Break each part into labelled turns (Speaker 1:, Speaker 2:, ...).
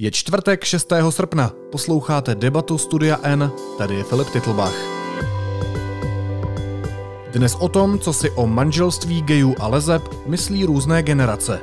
Speaker 1: Je čtvrtek 6. srpna. Posloucháte debatu Studia N. Tady je Filip Titlbach. Dnes o tom, co si o manželství gejů a lezeb myslí různé generace.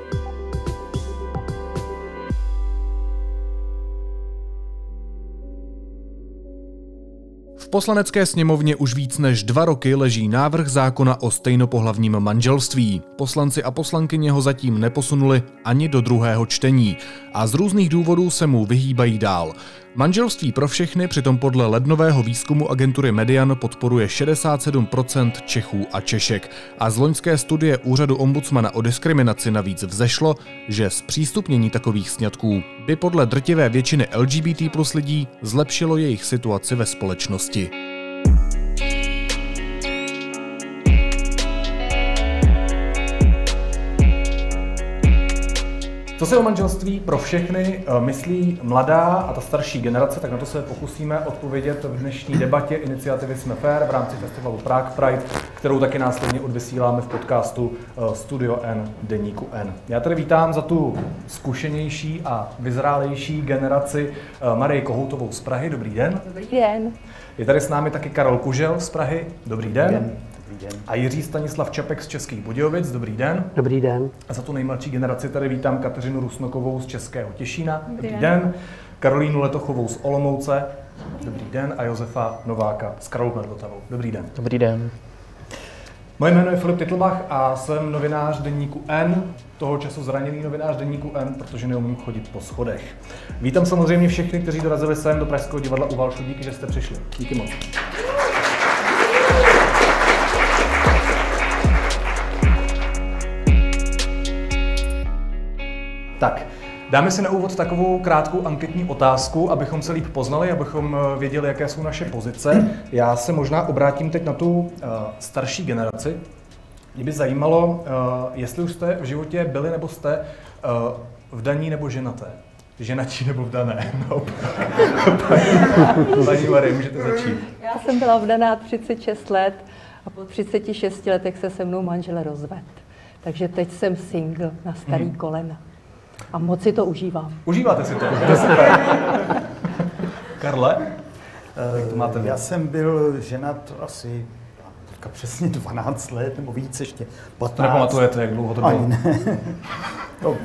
Speaker 1: V poslanecké sněmovně už víc než dva roky leží návrh zákona o stejnopohlavním manželství. Poslanci a poslankyně ho zatím neposunuli ani do druhého čtení a z různých důvodů se mu vyhýbají dál. Manželství pro všechny přitom podle lednového výzkumu agentury Median podporuje 67% Čechů a Češek. A z loňské studie úřadu ombudsmana o diskriminaci navíc vzešlo, že zpřístupnění takových sňatků by podle drtivé většiny LGBT plus lidí zlepšilo jejich situaci ve společnosti. Co se o manželství pro všechny eh, myslí mladá a ta starší generace, tak na to se pokusíme odpovědět v dnešní debatě iniciativy Jsme Fair v rámci festivalu Prague Pride, kterou taky následně odvysíláme v podcastu eh, Studio N Deníku N. Já tady vítám za tu zkušenější a vyzrálejší generaci eh, Marii Kohoutovou z Prahy. Dobrý den.
Speaker 2: Dobrý den.
Speaker 1: Je tady s námi taky Karol Kužel z Prahy. Dobrý den.
Speaker 3: Dobrý den. Dobrý den.
Speaker 1: A Jiří Stanislav Čepek z Českých Budějovic. Dobrý den.
Speaker 4: Dobrý den.
Speaker 1: A za tu nejmladší generaci tady vítám Kateřinu Rusnokovou z Českého Těšína.
Speaker 2: Dobrý
Speaker 1: Dobrý
Speaker 2: den.
Speaker 1: den. Karolínu Letochovou z Olomouce. Dobrý den. A Josefa Nováka z Karolu nad Vltavou. Dobrý den.
Speaker 3: Dobrý den.
Speaker 1: Moje jméno je Filip Titlbach a jsem novinář deníku N, toho času zraněný novinář deníku N, protože neumím chodit po schodech. Vítám samozřejmě všechny, kteří dorazili sem do Pražského divadla u Valšu. Díky, že jste přišli. Díky moc. Tak, dáme si na úvod takovou krátkou anketní otázku, abychom se líp poznali, abychom eh, věděli, jaké jsou naše pozice. Já se možná obrátím teď na tu uh, starší generaci. Mě by zajímalo, uh, jestli už jste v životě byli nebo jste uh, vdaní nebo ženaté. Ženatí nebo vdané. No, paní, Marie, můžete začít.
Speaker 2: Já jsem byla vdaná 36 let a po 36 letech se se mnou manžel rozved. Takže teď jsem single na starý
Speaker 1: Mhm.
Speaker 2: kolena. A moc si to užívám.
Speaker 1: Užíváte si to? To je super. Karle? Jak to máte?
Speaker 3: Já jsem byl ženat asi teďka přesně 12 let, nebo víc ještě. 15.
Speaker 1: To nepamatujete, jak dlouho to bylo?
Speaker 3: Ani ne. No,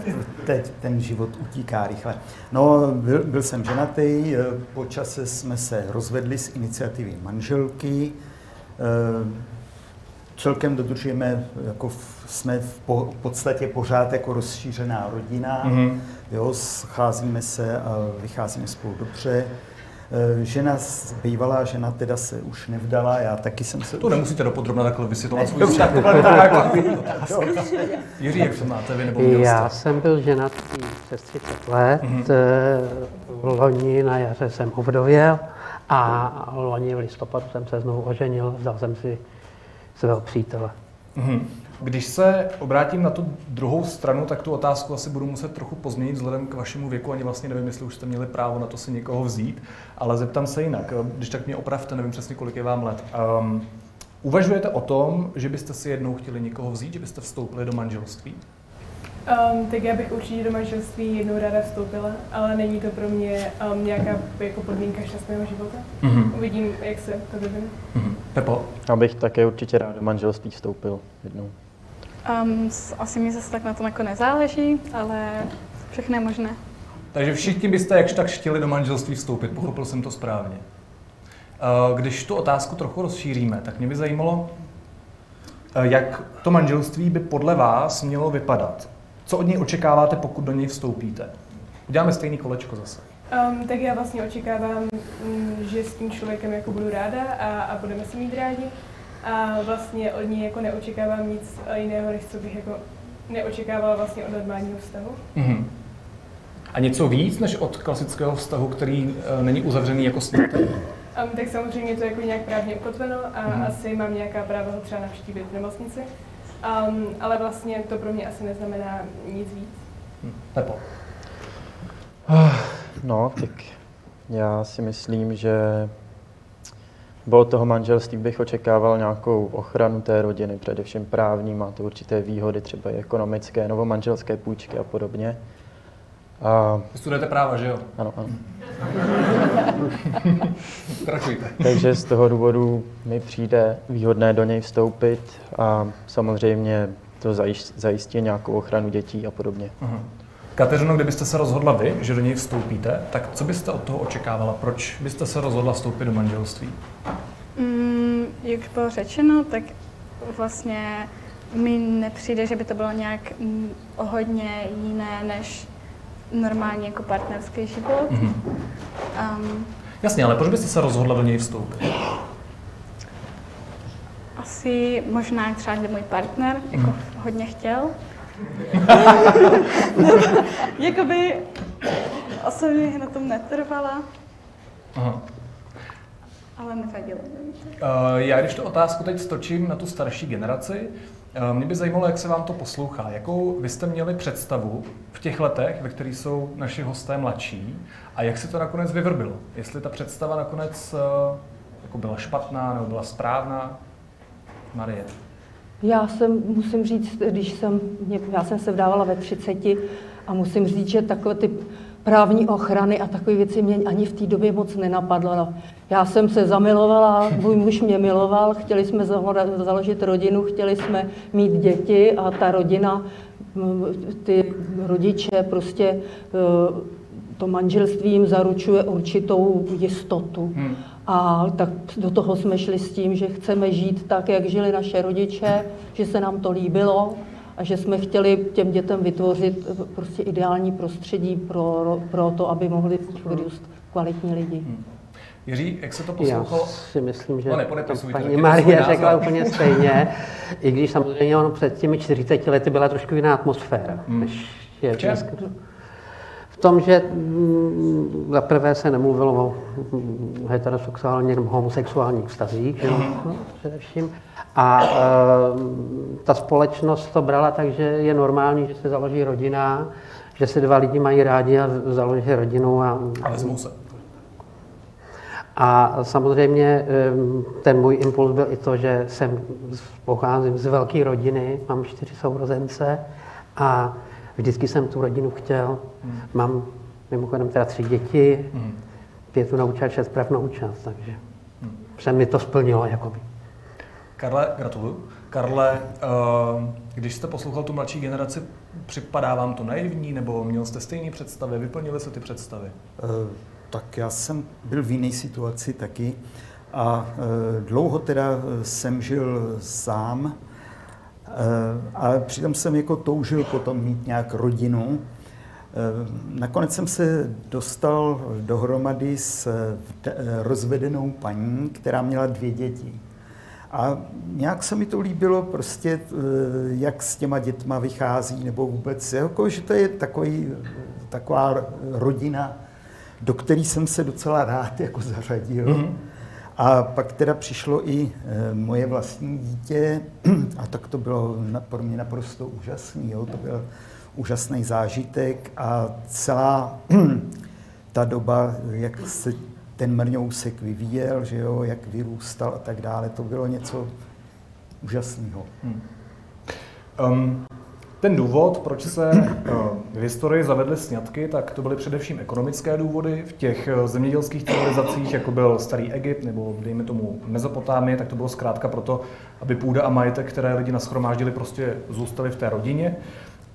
Speaker 3: teď ten život utíká rychle. No, byl, byl jsem ženatý, eh, po čase jsme se rozvedli z iniciativy manželky. Eh, Celkem dodržujeme, jako v, jsme v po, v podstatě pořád jako rozšířená rodina.
Speaker 1: Mhm.
Speaker 3: Jo, scházíme se a vycházíme spolu dobře. Eh, Žena, bývalá žena teda se už nevdala, já taky jsem se
Speaker 1: To
Speaker 3: už...
Speaker 1: nemusíte dopodrobna takhle vysvětlovat svůj vztah. Jiří, jak to máte vy nebo měl
Speaker 4: Já
Speaker 1: jste?
Speaker 4: jsem byl ženatý přes 30 let.
Speaker 1: Mhm.
Speaker 4: Mm-hmm. Loni na jaře jsem ovdověl a loni v listopadu jsem se znovu oženil. Vzal jsem si svého přítele.
Speaker 1: Mhm. Když se obrátím na tu druhou stranu, tak tu otázku asi budu muset trochu pozměnit vzhledem k vašemu věku. Ani vlastně nevím, jestli už jste měli právo na to si někoho vzít, ale zeptám se jinak. Když tak mě opravte, nevím přesně, kolik je vám let. Um, uvažujete o tom, že byste si jednou chtěli někoho vzít, že byste vstoupili do manželství?
Speaker 5: Um, tak já bych určitě do manželství jednou ráda vstoupila, ale není to pro mě um, nějaká jako podmínka šťastného života.
Speaker 1: Mhm.
Speaker 5: Uvidím, jak se to vyvine.
Speaker 1: Mhm. Pepo?
Speaker 6: Abych také určitě rád do manželství vstoupil jednou.
Speaker 7: Um, asi mi zase tak na tom jako nezáleží, ale všechno je možné.
Speaker 1: Takže všichni byste jakž tak chtěli do manželství vstoupit, pochopil jsem to správně. Eh, Když tu otázku trochu rozšíříme, tak mě by zajímalo, eh, jak to manželství by podle vás mělo vypadat. Co od něj očekáváte, pokud do něj vstoupíte? Uděláme stejný kolečko zase.
Speaker 5: Um, tak já vlastně očekávám, mm, že s tím člověkem jako budu ráda a, a budeme se mít rádi. A vlastně od něj jako neočekávám nic jiného, než co bych jako neočekávala vlastně od normálního vztahu.
Speaker 1: Mhm. A něco víc než od klasického vztahu, který eh, není uzavřený jako sňatek?
Speaker 5: Um, tak samozřejmě je to jako nějak právně ukotveno a
Speaker 1: Mhm.
Speaker 5: asi mám nějaká práva ho třeba navštívit v nemocnici. Um, ale vlastně to pro mě asi neznamená nic víc.
Speaker 1: Hm. Pepo?
Speaker 6: No, tak já si myslím, že bo od toho manželství bych očekával nějakou ochranu té rodiny, především právní, má to určité výhody, třeba i ekonomické, novomanželské půjčky a podobně. A,
Speaker 1: studujete práva, že jo?
Speaker 6: ano, ano. Takže z toho důvodu mi přijde výhodné do něj vstoupit a samozřejmě to zajist- zajistí nějakou ochranu dětí a podobně.
Speaker 1: Kateřino, kdybyste se rozhodla vy, že do něj vstoupíte, tak co byste od toho očekávala? Proč byste se rozhodla vstoupit do manželství?
Speaker 7: Mm, jak bylo řečeno, tak vlastně mi nepřijde, že by to bylo nějak mm, hodně jiné než normální jako partnerský život.
Speaker 1: Mhm.
Speaker 7: Um,
Speaker 1: Jasně, ale proč byste se rozhodla do něj vstoupit?
Speaker 7: asi možná třeba, že můj partner jako hodně chtěl. Jakoby osobně na tom netrvala,
Speaker 1: Aha.
Speaker 7: ale nevadilo.
Speaker 1: Uh, já když tu otázku teď stočím na tu starší generaci, uh, mě by zajímalo, jak se vám to poslouchá. Jakou vy jste měli představu v těch letech, ve kterých jsou naši hosté mladší a jak se to nakonec vyvrbilo? Jestli ta představa nakonec uh, jako byla špatná nebo byla správná? Marie.
Speaker 2: Já jsem, musím říct, když jsem, já jsem se vdávala ve 30 a musím říct, že takové ty právní ochrany a takové věci mě ani v té době moc nenapadlo. No. Já jsem se zamilovala, můj muž mě miloval, chtěli jsme založit rodinu, chtěli jsme mít děti a ta rodina, ty rodiče prostě eh, to manželství jim zaručuje určitou jistotu.
Speaker 1: Hmm.
Speaker 2: A tak do toho jsme šli s tím, že chceme žít tak, jak žili naše rodiče, že se nám to líbilo a že jsme chtěli těm dětem vytvořit prostě ideální prostředí pro, pro to, aby mohli vyrůst kvalitní lidi.
Speaker 1: Jiří, jak se to
Speaker 4: Já
Speaker 1: poslouchalo?
Speaker 4: si myslím, že
Speaker 1: No,
Speaker 4: paní Marie
Speaker 1: názor.
Speaker 4: řekla úplně stejně, i když samozřejmě ono před těmi 40 lety byla trošku jiná atmosféra, než je
Speaker 1: V čem?
Speaker 4: dneska. V tom, že mm, za prvé se nemluvilo o heterosexuálních nebo homosexuálních vztazích, že jo, no, především. A e, ta společnost to brala tak, že je normální, že se založí rodina, že se dva lidi mají rádi a založí rodinu a,
Speaker 1: A vezmou se.
Speaker 4: a samozřejmě em, ten můj impuls byl i to, že jsem pocházím z velké rodiny, mám čtyři sourozence a vždycky jsem tu rodinu chtěl. Mám mimochodem teda tři děti, pět vnoučat, šest pravnoučat, takže se mi to splnilo jakoby.
Speaker 1: Karle, gratuluju. Karle, eh, když jste poslouchal tu mladší generaci, připadá vám to naivní, nebo měl jste stejné představy, vyplnily se ty představy?
Speaker 3: Eh, Tak já jsem byl v jiné situaci taky a eh, dlouho teda eh, jsem žil sám eh, a přitom jsem jako toužil potom mít nějak rodinu. Eh, Nakonec jsem se dostal dohromady s eh, rozvedenou paní, která měla dvě děti. A nějak se mi to líbilo prostě, jak s těma dětma vychází, nebo vůbec, jako, že to je takový, taková rodina, do které jsem se docela rád jako zařadil. Mm-hmm. A pak teda přišlo i eh, moje vlastní dítě a tak to bylo pro mě naprosto úžasný. Jo? To byl úžasný zážitek a celá ta doba, jak se ten mrňousek vyvíjel, že jo, jak vyrůstal a tak dále, to bylo něco úžasného.
Speaker 1: Um, ten důvod, proč se uh, v historii zavedly sňatky, tak to byly především ekonomické důvody. V těch uh, zemědělských civilizacích, jako byl starý Egypt nebo dejme tomu Mezopotámie, tak to bylo zkrátka proto, aby půda a majetek, které lidi nashromáždili, prostě zůstaly v té rodině.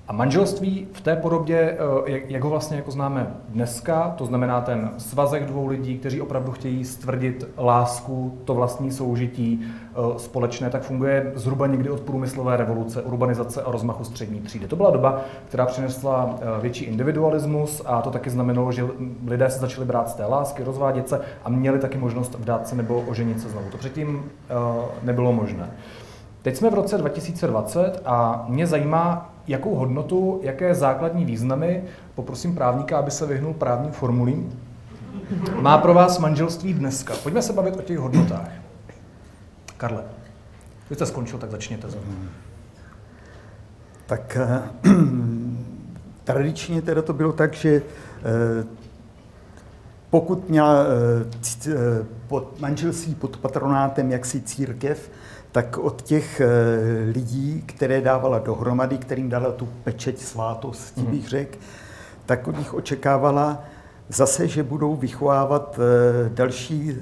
Speaker 1: A manželství v té podobě, uh, jak, ho vlastně jako známe dneska, to znamená ten svazek dvou lidí, kteří opravdu chtějí stvrdit lásku, to vlastní soužití uh, společné, tak funguje zhruba někdy od průmyslové revoluce, urbanizace a rozmachu střední třídy. To byla doba, která přinesla uh, větší individualismus a to taky znamenalo, že lidé se začali brát z té lásky, rozvádět se a měli taky možnost vdát se nebo oženit se znovu. To předtím nebylo možné. Teď jsme v roce 2020 a mě zajímá, jakou hodnotu, jaké základní významy, poprosím právníka, aby se vyhnul právním formulím, má pro vás manželství dneska. Pojďme se bavit o těch hodnotách. Karle, vy jste skončil, tak začněte. znovu.
Speaker 3: Tak eh, tradičně teda to bylo tak, že eh, pokud měla eh, pod manželství pod patronátem jaksi církev, tak od těch eh, lidí, které dávala dohromady, kterým dala tu pečeť svátosti, bych řekl, tak od nich očekávala zase, že budou vychovávat další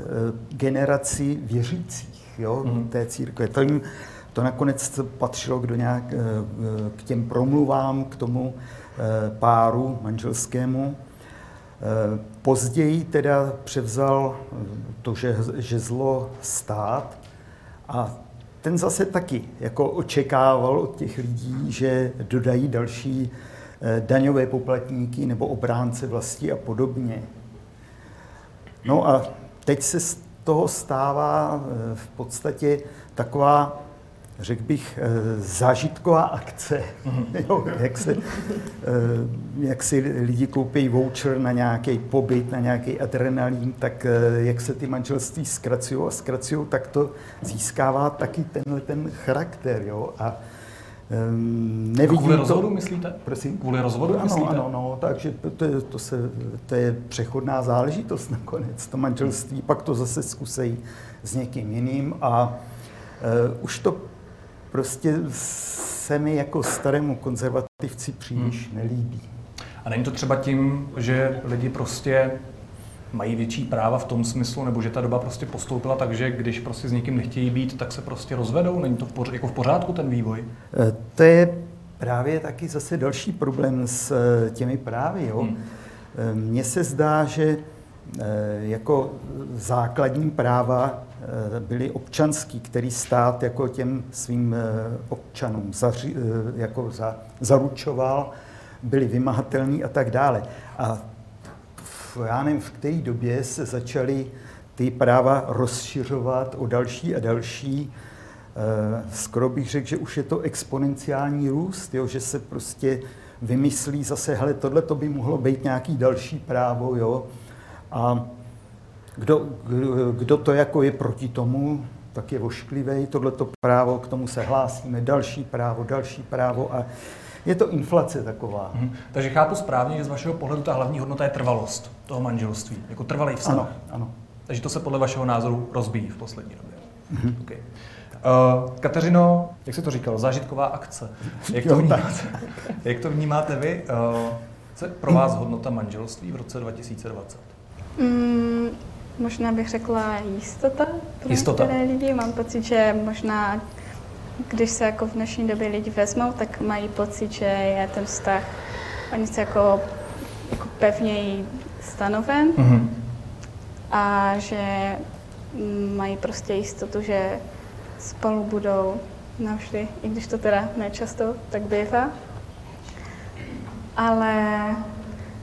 Speaker 3: generaci věřících jo, mm. té církve. To jim to nakonec patřilo k, nějak, k těm promluvám, k tomu páru manželskému. Později teda převzal to že, žezlo stát a ten zase taky jako očekával od těch lidí, že dodají další eh, daňové poplatníky nebo obránce vlastí a podobně. No a teď se z toho stává eh, v podstatě taková řekl bych, eh, zážitková akce. Mm-hmm. jo, jak, se, eh, jak si lidi koupí voucher na nějaký pobyt, na nějaký adrenalin, tak eh, jak se ty manželství zkracují a zkracují, tak to získává taky tenhle ten charakter. Jo? A
Speaker 1: Um, nevidím kvůli rozvodu, to... myslíte?
Speaker 3: Prosím?
Speaker 1: Kvůli rozvodu,
Speaker 3: ano,
Speaker 1: myslíte?
Speaker 3: Ano, no, takže to, je, to, se, to je přechodná záležitost nakonec, to manželství, pak to zase zkusej s někým jiným a uh, už to prostě se mi jako starému konzervativci příliš hmm. nelíbí.
Speaker 1: A není to třeba tím, že lidi prostě mají větší práva v tom smyslu, nebo že ta doba prostě postoupila tak, že když prostě s někým nechtějí být, tak se prostě rozvedou? Není to v pořádku, jako v pořádku ten vývoj?
Speaker 3: E, to je právě taky zase další problém s e, těmi právy. Jo? Hmm. E, mně se zdá, že jako základní práva Eh, byly občanský, který stát jako těm svým eh, občanům zaři, eh, jako za, zaručoval, byly vymahatelný a tak dále. A v, já nevím, v které době se začaly ty práva rozšiřovat o další a další. Skoro bych řekl, že už je to exponenciální růst, jo, že se prostě vymyslí zase, hele, tohle to by mohlo být nějaký další právo, jo. A kdo, kdo to jako je proti tomu, tak je vošklivý, tohleto právo, k tomu se hlásíme, další právo, další právo a je to inflace taková.
Speaker 1: Mhm. Takže chápu správně, že z vašeho pohledu ta hlavní hodnota je trvalost toho manželství, jako trvalý vztah.
Speaker 3: Ano, ano.
Speaker 1: Takže to se podle vašeho názoru rozbíjí v poslední době. Mhm. Okay. Uh, Kateřino, jak se to říkalo, zážitková akce. Jak to vnímáte, jak to vnímáte vy? Uh, co je pro vás hodnota manželství v roce 2020? Mm,
Speaker 7: Možná bych řekla jistota pro
Speaker 1: jistota.
Speaker 7: některé lidi. Mám pocit, že možná, když se jako v dnešní době lidi vezmou, tak mají pocit, že je ten vztah o něco jako, jako pevněji stanoven mm-hmm. a že mají prostě jistotu, že spolu budou navždy, i když to teda nečasto tak bývá. Ale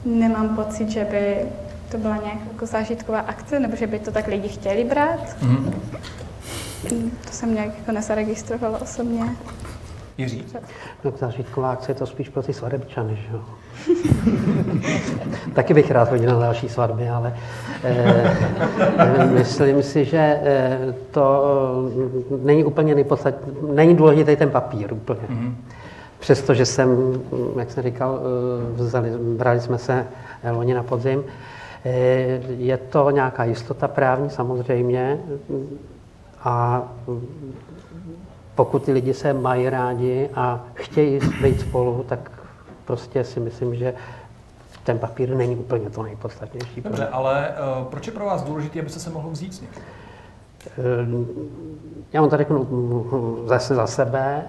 Speaker 7: nemám pocit, že by to byla nějak jako zážitková akce, nebo že by to tak lidi chtěli brát. Mm. To jsem nějak jako nezaregistrovala osobně.
Speaker 1: Jiří?
Speaker 4: No, zážitková akce je to spíš pro ty svadebčany, že jo? Taky bych rád chodil na další svatby, ale eh, myslím si, že eh, to není úplně nejpodstat, není důležitý ten papír úplně. Mm-hmm. Přestože jsem, jak jsem říkal, eh, vzali, brali jsme se loni na podzim, Eh, je to nějaká jistota právní samozřejmě a pokud ty lidi se mají rádi a chtějí být spolu, tak prostě si myslím, že ten papír není úplně to nejpodstatnější.
Speaker 1: Dobře, ale uh, proč je pro vás důležité, abyste se mohl vzít s někým?
Speaker 4: Uh, já vám to řeknu zase za sebe.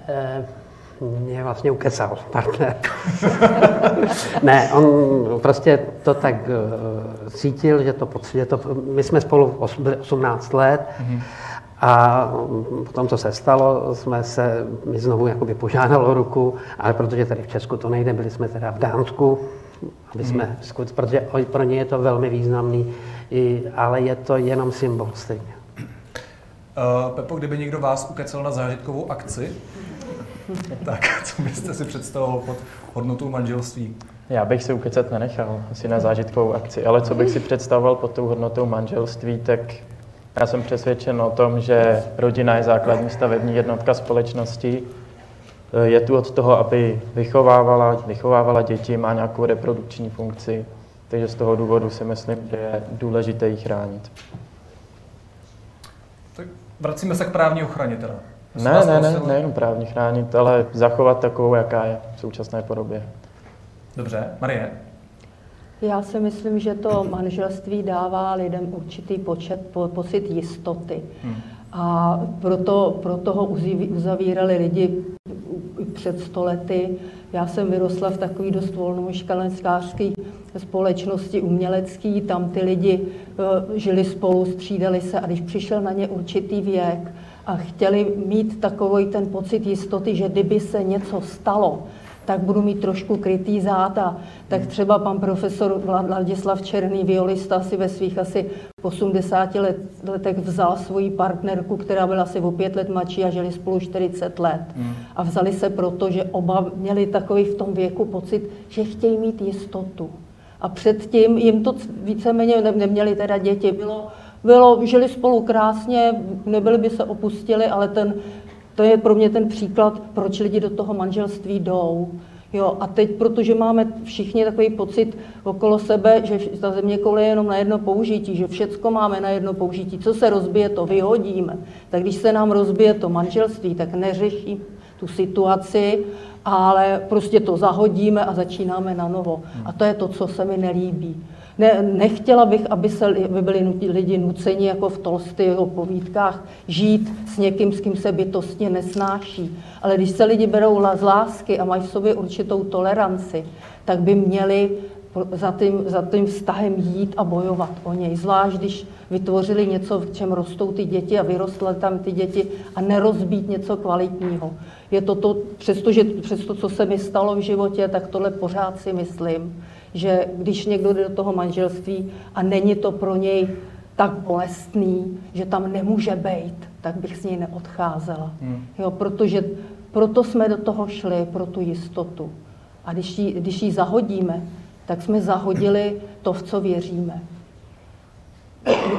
Speaker 4: Mě vlastně ukecal partner. ne, on prostě to tak uh, cítil, že to potřebuje. To, my jsme spolu 18 let mm-hmm. a potom, co se stalo, jsme se, mi znovu jakoby požádalo ruku, ale protože tady v Česku to nejde, byli jsme teda v Dánsku, aby mm-hmm. jsme, protože pro ně je to velmi významný, i, ale je to jenom symbol stejně.
Speaker 1: Uh, Pepo, kdyby někdo vás ukecel na zážitkovou akci, tak co byste si představoval pod hodnotou manželství?
Speaker 6: Já bych si ukecat nenechal, asi na zážitkovou akci, ale co bych si představoval pod tou hodnotou manželství, tak já jsem přesvědčen o tom, že rodina je základní stavební jednotka společnosti. Je tu od toho, aby vychovávala, vychovávala děti, má nějakou reprodukční funkci, takže z toho důvodu si myslím, že je důležité ji chránit.
Speaker 1: Tak vracíme se k právní ochraně teda.
Speaker 6: Ne, ne, ne, nejenom právně chránit, ale zachovat takovou, jaká je v současné podobě.
Speaker 1: Dobře, Marie?
Speaker 2: Já si myslím, že to manželství dává lidem určitý počet, po, pocit jistoty. Hmm. A proto, proto ho uzavírali lidi před stolety. Já jsem vyrostla v takový dost volnoškalenskářský společnosti umělecký, tam ty lidi eh, žili spolu, střídali se a když přišel na ně určitý věk a chtěli mít takový ten pocit jistoty, že kdyby se něco stalo, tak budu mít trošku krytý záda. Tak třeba pan profesor Vladislav Černý, violista, si ve svých asi 80 let, letech vzal svoji partnerku, která byla asi o pět let mladší a žili spolu 40 let. Hmm. A vzali se proto, že oba měli takový v tom věku pocit, že chtějí mít jistotu. A předtím jim to víceméně neměli teda děti. Bylo, bylo, žili spolu krásně, nebyli by se opustili, ale ten to je pro mě ten příklad, proč lidi do toho manželství jdou. Jo, a teď, protože máme všichni takový pocit okolo sebe, že ta země koule je jenom na jedno použití, že všecko máme na jedno použití, co se rozbije, to vyhodíme. Tak když se nám rozbije to manželství, tak neřeší tu situaci, ale prostě to zahodíme a začínáme na novo. A to je to, co se mi nelíbí. Ne, nechtěla bych, aby, se, aby byli lidi nuceni, jako v Tolstyho povídkách, žít s někým, s kým se bytostně nesnáší. Ale když se lidi berou z lásky a mají v sobě určitou toleranci, tak by měli za tím, za tím vztahem jít a bojovat o něj. Zvlášť, když vytvořili něco, v čem rostou ty děti a vyrostly tam ty děti a nerozbít něco kvalitního. Je to to, přestože, přes to, co se mi stalo v životě, tak tohle pořád si myslím, že když někdo jde do toho manželství a není to pro něj tak bolestný, že tam nemůže být, tak bych s něj neodcházela. Hmm. Jo, protože proto jsme do toho šli, pro tu jistotu. A když ji, když ji zahodíme, tak jsme zahodili to, v co věříme.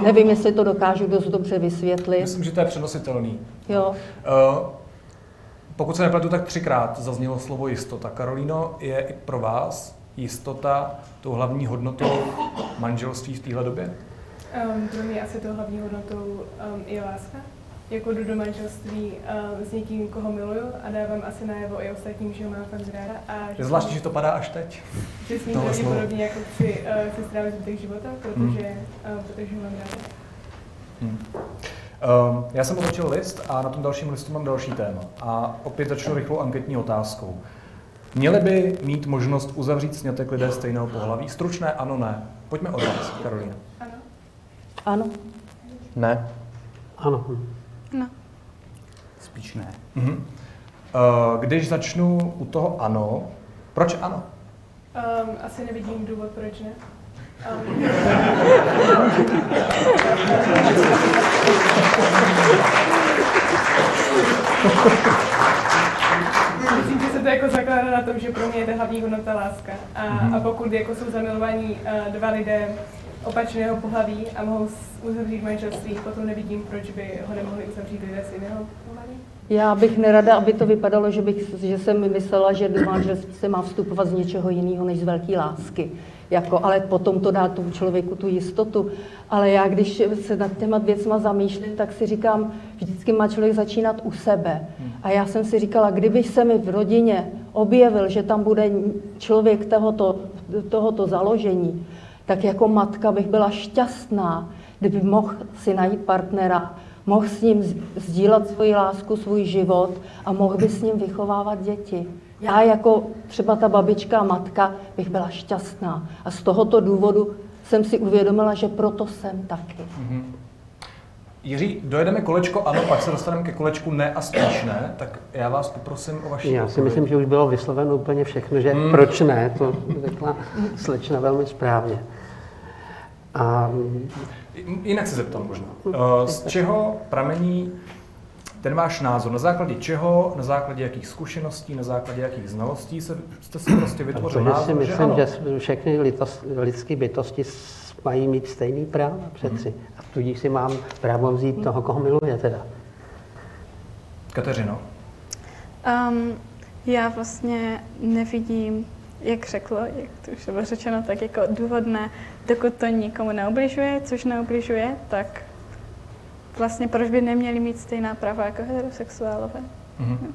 Speaker 2: Nevím, jestli to dokážu dost dobře vysvětlit.
Speaker 1: Myslím, že to je přenositelný.
Speaker 2: Jo.
Speaker 1: Uh, pokud se nepletu, tak třikrát zaznělo slovo jistota. Karolíno, je i pro vás jistota tou hlavní hodnotou manželství v téhle době?
Speaker 5: Um, pro mě asi tou hlavní hodnotou um, je láska. Jako jdu do manželství um, s někým, koho miluju a dávám asi najevo i ostatním, že ho mám fakt ráda. A
Speaker 1: je zvláštní, že to padá až teď.
Speaker 5: Že s ním pravděpodobně jako chci, uh, chci strávit zbytek života, protože, hmm. uh, protože ho mám ráda.
Speaker 1: Hmm. Um, já jsem otočil list a na tom dalším listu mám další téma. A opět začnu rychlou anketní otázkou. Měli by mít možnost uzavřít snětek lidé stejného pohlaví? Stručné ano, ne. Pojďme od vás, Karolina.
Speaker 5: Ano.
Speaker 2: Ano.
Speaker 6: Ne.
Speaker 4: Ano.
Speaker 7: No.
Speaker 3: Spíš ne.
Speaker 1: Mhm. Uh, když začnu u toho ano, proč ano?
Speaker 5: Um, asi nevidím důvod, proč ne. Um. To jako zakládá na tom, že pro mě je to hlavní hodnota láska. A, mm-hmm. a pokud jako jsou zamilovaní uh, dva lidé opačného pohlaví a mohou uzavřít manželství, potom nevidím, proč by ho nemohli uzavřít lidé z jiného pohlaví.
Speaker 2: Já bych nerada, aby to vypadalo, že, bych, že jsem myslela, že do manželství se má vstupovat z něčeho jiného než z velké lásky. Jako, ale potom to dá tomu člověku tu jistotu. Ale já, když se nad těma věcma zamýšlím, tak si říkám, vždycky má člověk začínat u sebe. A já jsem si říkala, kdyby se mi v rodině objevil, že tam bude člověk tohoto, tohoto založení, tak jako matka bych byla šťastná, kdyby mohl si najít partnera, mohl s ním sdílet svoji lásku, svůj život a mohl by s ním vychovávat děti. Já jako třeba ta babička a matka bych byla šťastná. A z tohoto důvodu jsem si uvědomila, že proto jsem taky. Mm-hmm.
Speaker 1: Jiří, dojedeme kolečko ano, pak se dostaneme ke kolečku ne a spíš ne, tak já vás poprosím o vaši
Speaker 4: Já si myslím, že už bylo vysloveno úplně všechno, že hmm. proč ne, to řekla slečna velmi správně.
Speaker 1: A... Jinak se zeptám možná. Eh, z čeho pramení ten váš názor, na základě čeho, na základě jakých zkušeností, na základě jakých znalostí se, jste si prostě vytvořil
Speaker 4: názor, si myslím, že, že všechny lidské bytosti mají mít stejný práva přeci. Hmm. A tudíž si mám právo vzít toho, koho miluje teda.
Speaker 1: Kateřino?
Speaker 7: Um, já vlastně nevidím, jak řeklo, jak to už bylo řečeno, tak jako důvodné, dokud to nikomu neubližuje, což neubližuje, tak vlastně proč by neměli mít stejná práva jako heterosexuálové? Mm-hmm.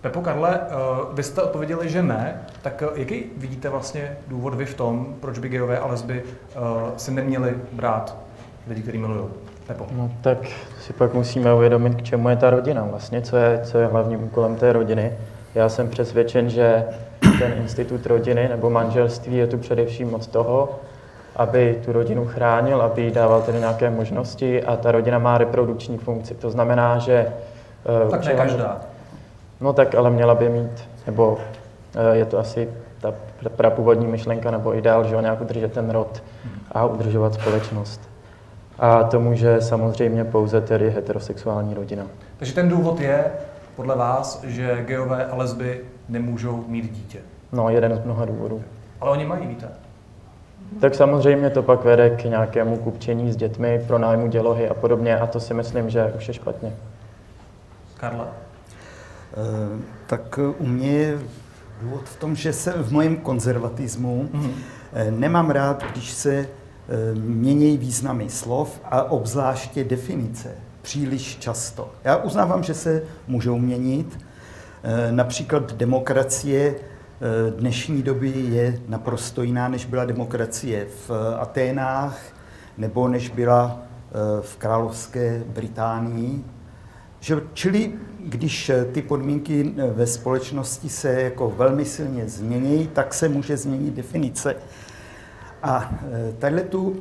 Speaker 1: Pepo Karle, eh, vy jste odpověděli, že ne, tak eh, jaký vidíte vlastně důvod vy v tom, proč by gejové a lesby eh, si neměli brát lidi, kteří milují? Pepo.
Speaker 6: No tak si pak musíme uvědomit, k čemu je ta rodina vlastně, co je, co je hlavním úkolem té rodiny. Já jsem přesvědčen, že ten institut rodiny nebo manželství je tu především od toho, aby tu rodinu chránil, aby jí dával tedy nějaké možnosti a ta rodina má reprodukční funkci. To znamená, že...
Speaker 1: Tak ne každá.
Speaker 6: No tak ale měla by mít, nebo eh, je to asi ta prapůvodní myšlenka nebo ideál, že nějak udržet ten rod a udržovat společnost. A to může samozřejmě pouze tedy heterosexuální rodina.
Speaker 1: Takže ten důvod je, podle vás, že geové a lesby nemůžou mít dítě?
Speaker 6: No, jeden z mnoha důvodů.
Speaker 1: Ale oni mají, víte?
Speaker 6: Tak samozřejmě to pak vede k nějakému kupčení s dětmi, pro nájmu dělohy a podobně a to si myslím, že už je špatně.
Speaker 1: Karla?
Speaker 3: Eh, tak u mě je důvod v tom, že se v mém konzervatismu mm-hmm. nemám rád, když se eh, mění významy slov a obzvláště definice příliš často. Já uznávám, že se můžou měnit. Například demokracie dnešní doby je naprosto jiná, než byla demokracie v Aténách nebo než byla v královské Británii. Čili když eh, ty podmínky eh, ve společnosti se jako velmi silně změní, tak se může změnit definice. A eh, tahle tu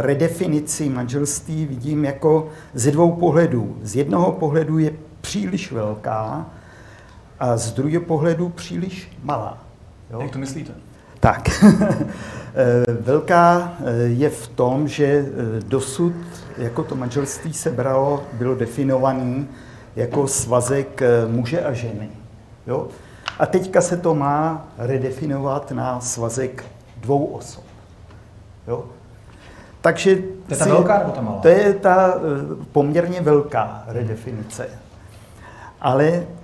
Speaker 3: redefinici manželství vidím jako ze dvou pohledů. Z jednoho pohledu je příliš velká a z druhého pohledu příliš malá.
Speaker 1: Jo? Jak to myslíte?
Speaker 3: Tak, velká je v tom, že dosud jako to manželství se bralo, bylo definované jako svazek eh, muže a ženy. Jo? A teďka se to má redefinovat na svazek dvou osob. Jo? Takže
Speaker 1: to je ta velká nebo ta malá?
Speaker 3: To je ta eh, poměrně velká redefinice. Ale eh,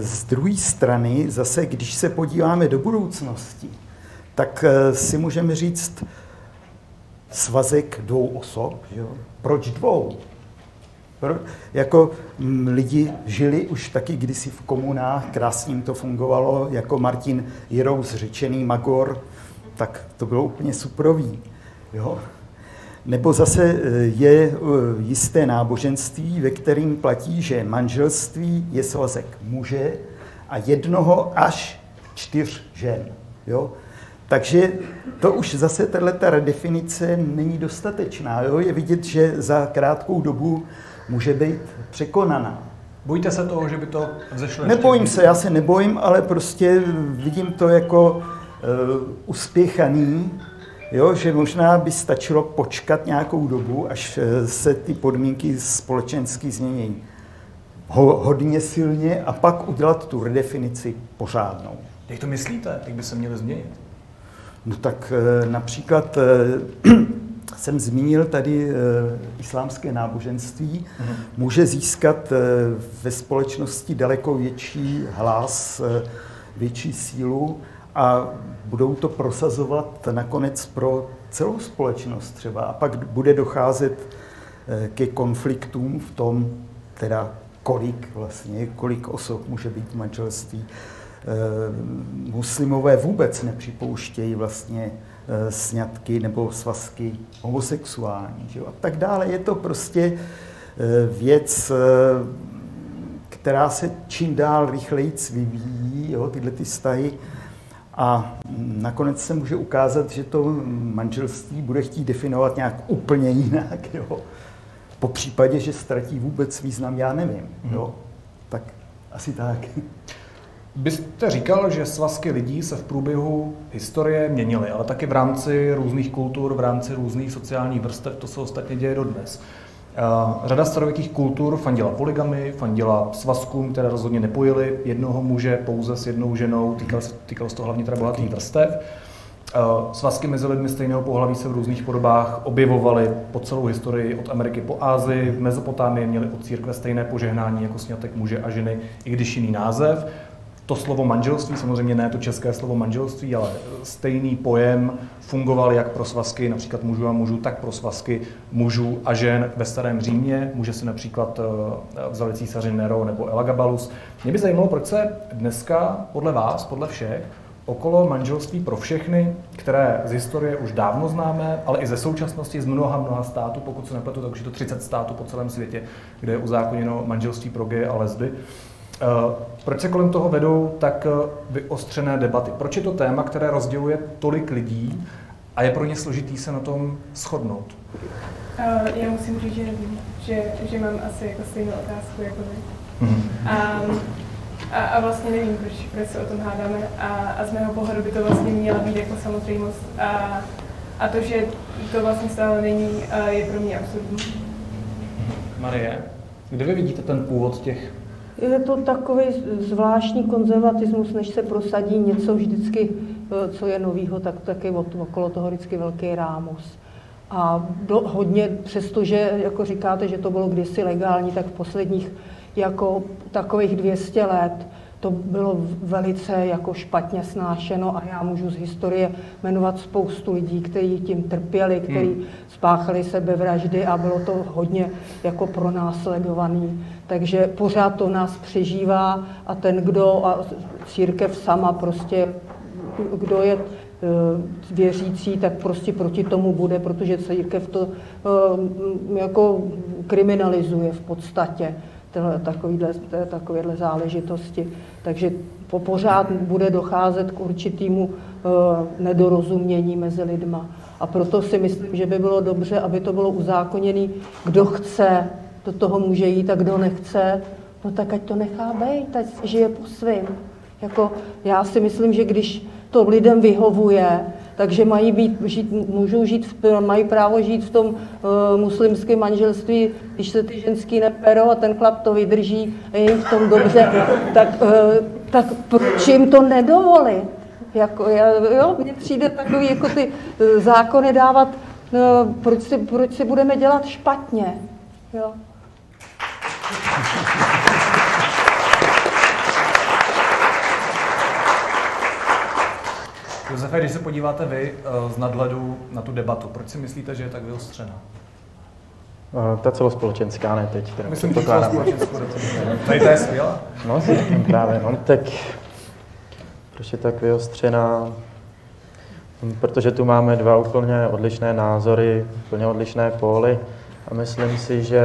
Speaker 3: z druhé strany, zase když se podíváme do budoucnosti, tak si můžeme říct svazek dvou osob. Jo? Proč dvou? Jako m, lidi žili už taky kdysi v komunách, krásně to fungovalo, jako Martin Jirous řečený Magor, tak to bylo úplně suprový. Jo? Nebo zase e, je e, jisté náboženství, ve kterým platí, že manželství je svazek muže a jednoho až čtyř žen. Jo? Takže to už zase tato redefinice není dostatečná. Jo? Je vidět, že za krátkou dobu může být překonaná.
Speaker 1: Bojíte se toho, že by to vzešlo?
Speaker 3: Nebojím se, já se nebojím, ale prostě vidím to jako uh, uspěchaný, jo, že možná by stačilo počkat nějakou dobu, až uh, se ty podmínky společensky změní Ho, hodně silně a pak udělat tu redefinici pořádnou.
Speaker 1: Jak to myslíte? Jak by se měly změnit?
Speaker 3: No tak uh, například jsem zmínil tady islámské náboženství, mm-hmm. může získat ve společnosti daleko větší hlas, větší sílu a budou to prosazovat nakonec pro celou společnost třeba. A pak bude docházet e, ke konfliktům v tom, teda kolik vlastně, kolik osob může být v manželství. E, muslimové vůbec nepřipouštějí vlastně Eh, sňatky nebo svazky homosexuální že jo? a tak dále. Je to prostě eh, věc, eh, která se čím dál rychleji vyvíjí, jo? tyhle ty vztahy. A nakonec se může ukázat, že to manželství bude chtít definovat nějak úplně jinak. Jo? Po případě, že ztratí vůbec význam, já nevím. Jo? Mhm. Tak asi tak.
Speaker 1: Byste říkal, že svazky lidí se v průběhu historie měnily, ale taky v rámci různých kultur, v rámci různých sociálních vrstev, to se ostatně děje dodnes. Řada starověkých kultur fandila poligamy, fandila svazkům, které rozhodně nepojily jednoho muže pouze s jednou ženou, týkalo se, týkalo se to hlavně teda bohatých vrstev. Svazky mezi lidmi stejného pohlaví se v různých podobách objevovaly po celou historii, od Ameriky po Ázii. V Mezopotámii měli od církve stejné požehnání jako snětek muže a ženy, i když jiný název to slovo manželství, samozřejmě ne to české slovo manželství, ale stejný pojem fungoval jak pro svazky například mužů a mužů, tak pro svazky mužů a žen ve starém Římě. Může si například eh, vzali císaři Nero nebo Elagabalus. Mě by zajímalo, proč se dneska podle vás, podle všech, okolo manželství pro všechny, které z historie už dávno známe, ale i ze současnosti z mnoha, mnoha států, pokud se nepletu, tak už je to 30 států po celém světě, kde je uzákoněno manželství pro geje a lesby. Eh, proč se kolem toho vedou tak eh, vyostřené debaty? Proč je to téma, které rozděluje tolik lidí a je pro ně složitý se na tom shodnout?
Speaker 5: Uh, já musím říct, že nevím, že, že mám asi jako stejnou otázku jako vy. Mm-hmm. Um, a, a vlastně nevím, proč, proč se o tom hádáme. A, a z mého pohledu by to vlastně měla být jako samozřejmost. A, a to, že to vlastně stále není, je pro mě absurdní.
Speaker 1: Marie, kde vy vidíte ten původ těch
Speaker 2: je to takový zvláštní konzervatismus, než se prosadí něco vždycky, e, co je novýho, tak taky okolo toho vždycky velký rámus. A do, hodně, přestože, jako říkáte, že to bylo kdysi legální, tak v posledních jako takových 200 let to bylo velice jako špatně snášeno a já můžu z historie jmenovat spoustu lidí, kteří tím trpěli, kteří hmm. spáchali sebevraždy a bylo to hodně jako pronásledovaný. Takže pořád to nás přežívá a ten, kdo, a církev sama prostě, kdo je e, věřící, tak prostě proti tomu bude, protože církev to e, jako kriminalizuje v podstatě takovýhle, takovéhle záležitosti. Takže po pořád bude docházet k určitému uh, nedorozumění mezi lidma. A proto si myslím, že by bylo dobře, aby to bylo uzákoněné, kdo chce, do toho může jít a kdo nechce, no tak ať to nechá být, ať žije po svým. Jako, já si myslím, že když to lidem vyhovuje, takže mají být, žít, můžou žít, mají právo žít v tom uh, muslimském manželství, když se ty ženský neperou a ten chlap to vydrží je jim v tom dobře, tak, uh, tak proč jim to nedovolit? Jako, já, jo, mně přijde takový, jako ty uh, zákony dávat, uh, proč, si, proč si budeme dělat špatně. Jo.
Speaker 1: Josefe, když se podíváte vy eh, z nadhledu na tu debatu, proč si myslíte, že je tak vyostřená?
Speaker 6: Eh, ta celospolečenská, ne teď. Teda
Speaker 1: Myslím, že celospolečenskou Tady to je skvělá.
Speaker 6: No, si právě, no, tak proč je tak vyostřená? Protože tu máme dva úplně odlišné názory, úplně odlišné póly a myslím si, že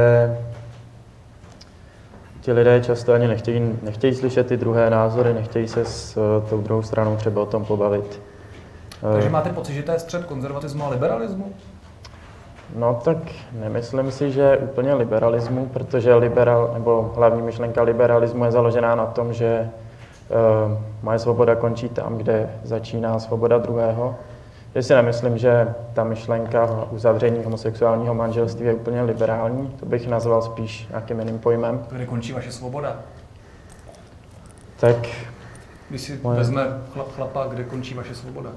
Speaker 6: ti lidé často ani nechtějí, nechtějí slyšet ty druhé názory, nechtějí se s uh, tou druhou stranou třeba o tom pobavit.
Speaker 1: Takže máte pocit, že to je střed konzervatismu a liberalismu?
Speaker 6: No tak nemyslím si, že úplně liberalismu, protože liberal, nebo hlavní myšlenka liberalismu je založená na tom, že uh, moje svoboda končí tam, kde začíná svoboda druhého. Já si nemyslím, že ta myšlenka uzavření homosexuálního manželství je úplně liberální. To bych nazval spíš nějakým jiným pojmem.
Speaker 1: Kde končí vaše svoboda?
Speaker 6: Tak...
Speaker 1: Když si moje... vezme chlap, chlapa, kde končí vaše svoboda?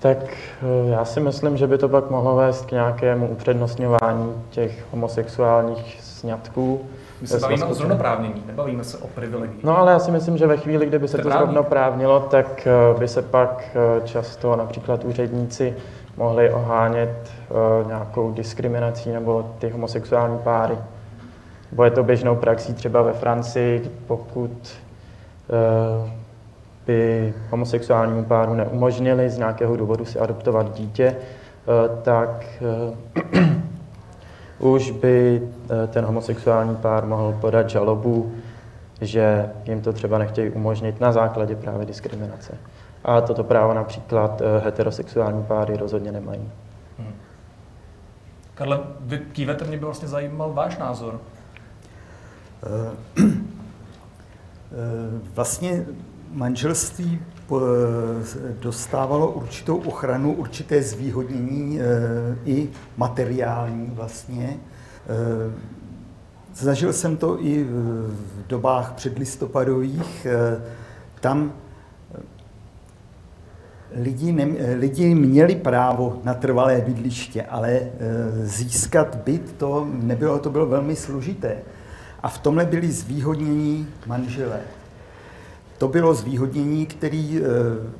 Speaker 6: Tak eh, já si myslím, že by to pak mohlo vést k nějakému upřednostňování těch homosexuálních sňatků.
Speaker 1: My se bavíme o zrovnoprávnění, nebavíme se o privilegii.
Speaker 6: No ale já si myslím, že ve chvíli, kdyby se to, to zrovnoprávnilo, tak eh, by se pak eh, často například úředníci mohli ohánět nějakou diskriminací nebo ty homosexuální páry. Bo je to běžnou praxí třeba ve Francii, pokud by homosexuálnímu páru neumožnili z nějakého důvodu si adoptovat dítě, eh, tak eh, už by eh, ten homosexuální pár mohl podat žalobu, že jim to třeba nechtějí umožnit na základě právě diskriminace. A toto právo například heterosexuální páry rozhodně nemají. Hmm.
Speaker 1: Karle, vy kývete, mě by vlastně zajímal váš názor.
Speaker 3: Vlastně manželství dostávalo určitou ochranu, určité zvýhodnění e, i materiální vlastně. E, zažil jsem to i v dobách předlistopadových. Tam lidi, ne, lidi měli právo na trvalé bydliště, ale získat byt to nebylo, to bylo velmi složité. A v tomhle byli zvýhodnění manželé. To bylo zvýhodnění, které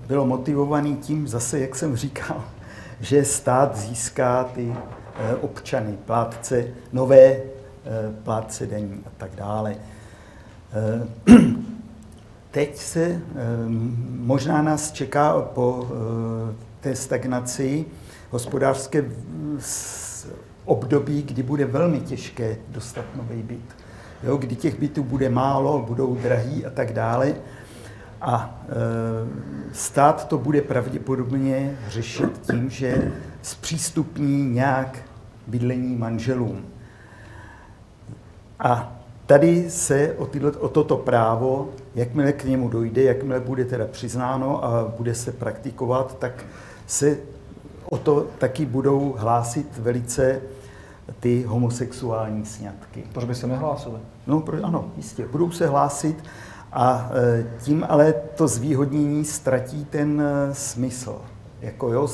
Speaker 3: bylo motivované tím, zase, jak jsem říkal, že stát získá ty občany, plátce, nové plátce daní a tak dále. Teď se možná nás čeká po té stagnaci hospodářské období, kdy bude velmi těžké dostat nový byt. Jo, kdy těch bytů bude málo, budou drahý a tak dále. A e, stát to bude pravděpodobně řešit tím, že zpřístupní nějak bydlení manželům. A tady se o, tyhle, o toto právo, jakmile k němu dojde, jakmile bude teda přiznáno a bude se praktikovat, tak se o to taky budou hlásit velice ty homosexuální sňatky.
Speaker 1: Proč by se nehlásili?
Speaker 3: No, pro, ano, jistě, budou se hlásit a e, tím ale to zvýhodnění ztratí ten e, smysl. Jako jo,